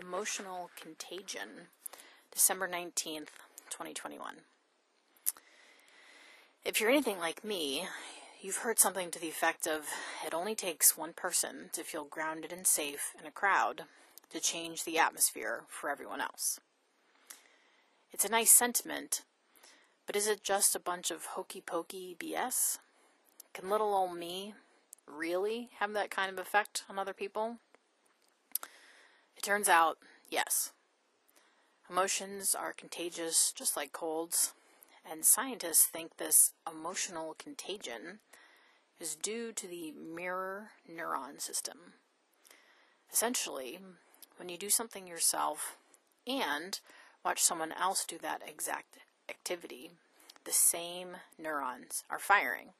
Emotional Contagion, December 19th, 2021. If you're anything like me, you've heard something to the effect of it only takes one person to feel grounded and safe in a crowd to change the atmosphere for everyone else. It's a nice sentiment, but is it just a bunch of hokey pokey BS? Can little old me really have that kind of effect on other people? It turns out, yes. Emotions are contagious just like colds, and scientists think this emotional contagion is due to the mirror neuron system. Essentially, when you do something yourself and watch someone else do that exact activity, the same neurons are firing,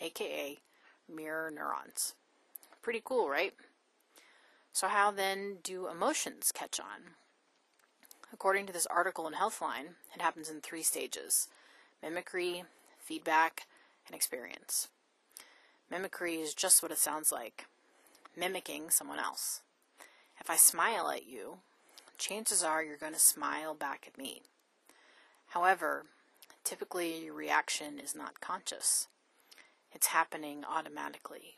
aka mirror neurons. Pretty cool, right? So, how then do emotions catch on? According to this article in Healthline, it happens in three stages mimicry, feedback, and experience. Mimicry is just what it sounds like mimicking someone else. If I smile at you, chances are you're going to smile back at me. However, typically your reaction is not conscious, it's happening automatically.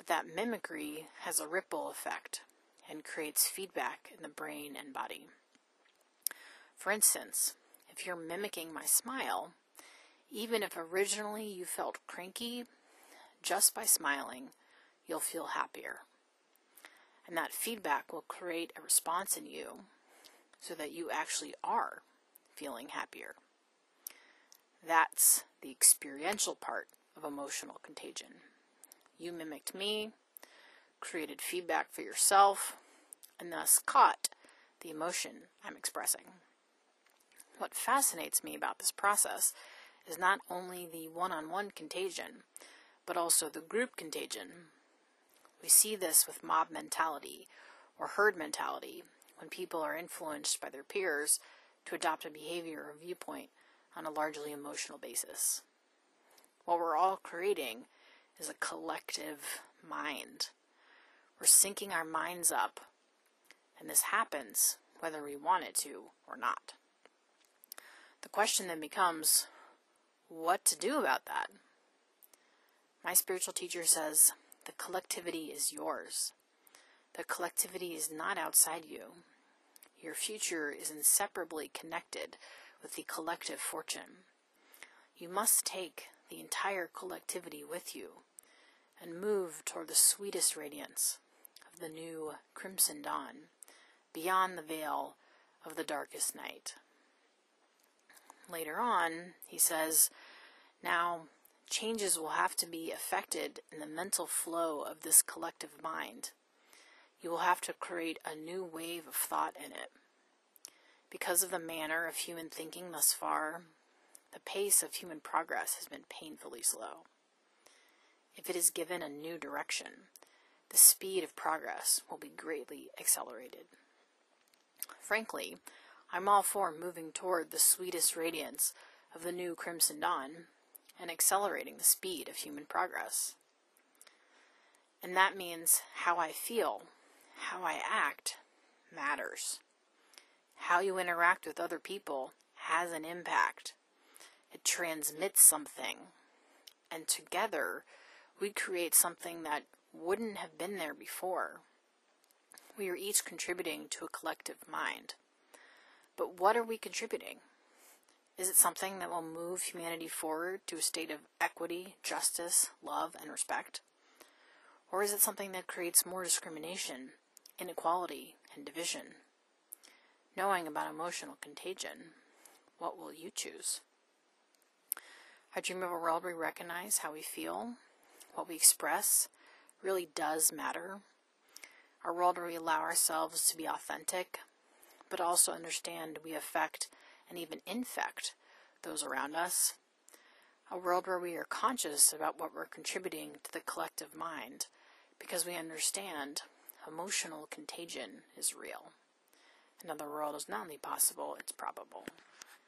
But that mimicry has a ripple effect and creates feedback in the brain and body. For instance, if you're mimicking my smile, even if originally you felt cranky, just by smiling, you'll feel happier. And that feedback will create a response in you so that you actually are feeling happier. That's the experiential part of emotional contagion. You mimicked me, created feedback for yourself, and thus caught the emotion I'm expressing. What fascinates me about this process is not only the one on one contagion, but also the group contagion. We see this with mob mentality or herd mentality when people are influenced by their peers to adopt a behavior or viewpoint on a largely emotional basis. What we're all creating is a collective mind. We're syncing our minds up, and this happens whether we want it to or not. The question then becomes what to do about that? My spiritual teacher says the collectivity is yours. The collectivity is not outside you. Your future is inseparably connected with the collective fortune. You must take the entire collectivity with you and move toward the sweetest radiance of the new crimson dawn, beyond the veil of the darkest night later on, he says, now changes will have to be effected in the mental flow of this collective mind. You will have to create a new wave of thought in it. Because of the manner of human thinking thus far, the pace of human progress has been painfully slow. If it is given a new direction, the speed of progress will be greatly accelerated. Frankly, I'm all for moving toward the sweetest radiance of the new crimson dawn and accelerating the speed of human progress. And that means how I feel, how I act matters. How you interact with other people has an impact. It transmits something. And together, we create something that wouldn't have been there before. We are each contributing to a collective mind. But what are we contributing? Is it something that will move humanity forward to a state of equity, justice, love, and respect? Or is it something that creates more discrimination, inequality, and division? Knowing about emotional contagion, what will you choose? I dream of a world where we recognize how we feel, what we express, really does matter. A world where we allow ourselves to be authentic, but also understand we affect and even infect those around us. A world where we are conscious about what we're contributing to the collective mind because we understand emotional contagion is real. Another world is not only possible, it's probable.